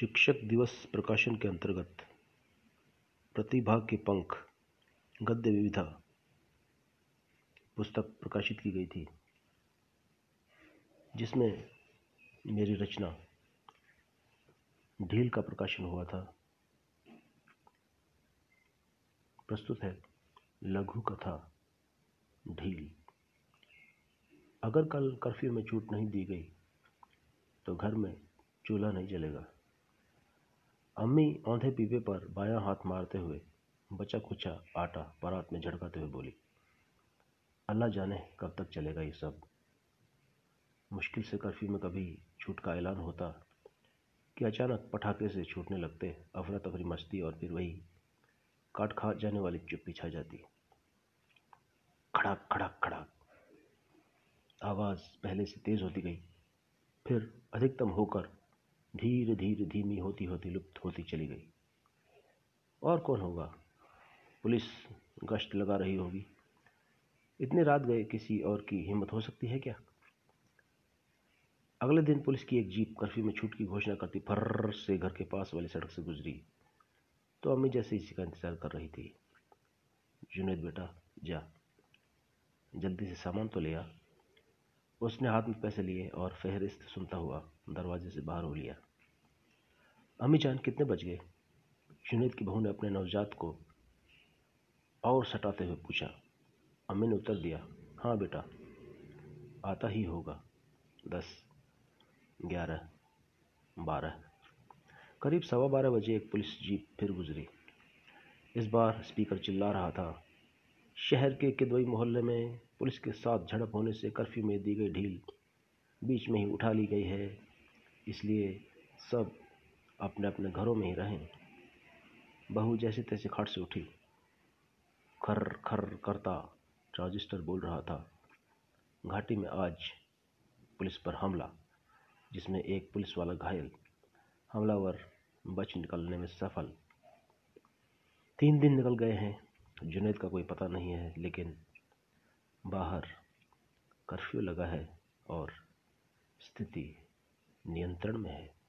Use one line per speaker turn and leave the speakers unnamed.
शिक्षक दिवस प्रकाशन के अंतर्गत प्रतिभा के पंख, गद्य विविधा पुस्तक प्रकाशित की गई थी, जिसमें मेरी रचना ढील का प्रकाशन हुआ था। प्रस्तुत है लघु कथा ढील। अगर कल कर्फ्यू में छूट नहीं दी गई तो घर में चूल्हा नहीं जलेगा। अम्मी औंधे पीपे पर बायां हाथ मारते हुए बचा खुचा आटा परात में झड़काते हुए बोली, अल्लाह जाने कब तक चलेगा ये सब। मुश्किल से कर्फ्यू में कभी छूट का ऐलान होता कि अचानक पटाखे से छूटने लगते, अफरा तफरी मस्ती और फिर वही काट खा जाने वाली चुप्पी छा जाती। खड़ाक खड़ाक खड़ाक। आवाज़ पहले से तेज़ होती गई, फिर अधिकतम होकर धीरे धीरे धीमी होती होती लुप्त होती चली गई। और कौन होगा? पुलिस गश्त लगा रही होगी। इतने रात गए किसी और की हिम्मत हो सकती है क्या? अगले दिन पुलिस की एक जीप कर्फ्यू में छूट की घोषणा करती फर्र से घर के पास वाली सड़क से गुजरी। तो अम्मी जैसे इसी का इंतज़ार कर रही थी। जुनेद बेटा, जा। जल्दी से सामान तो ले आ। उसने हाथ में पैसे लिए और फहरिस्त सुनता हुआ दरवाजे से बाहर हो लिया। अम्मी जान कितने बज गए? जुनेद की बहू ने अपने नवजात को और सटाते हुए पूछा। अम्मी ने उत्तर दिया हाँ बेटा, आता ही होगा। दस, ग्यारह, बारह। करीब सवा बारह बजे एक पुलिस जीप फिर गुजरी। इस बार स्पीकर चिल्ला रहा था। शहर के किदवई मोहल्ले में पुलिस के साथ झड़प होने से कर्फ्यू में दी गई ढील बीच में ही उठा ली गई है, इसलिए सब अपने अपने घरों में ही रहें। बहू जैसे तैसे खाट से उठी। खर खर करता ट्रांजिस्टर बोल रहा था, घाटी में आज पुलिस पर हमला, जिसमें एक पुलिस वाला घायल, हमलावर बच निकलने में सफल। तीन दिन निकल गए हैं, जुनेद का कोई पता नहीं है, लेकिन बाहर कर्फ्यू लगा है और स्थिति नियंत्रण में है।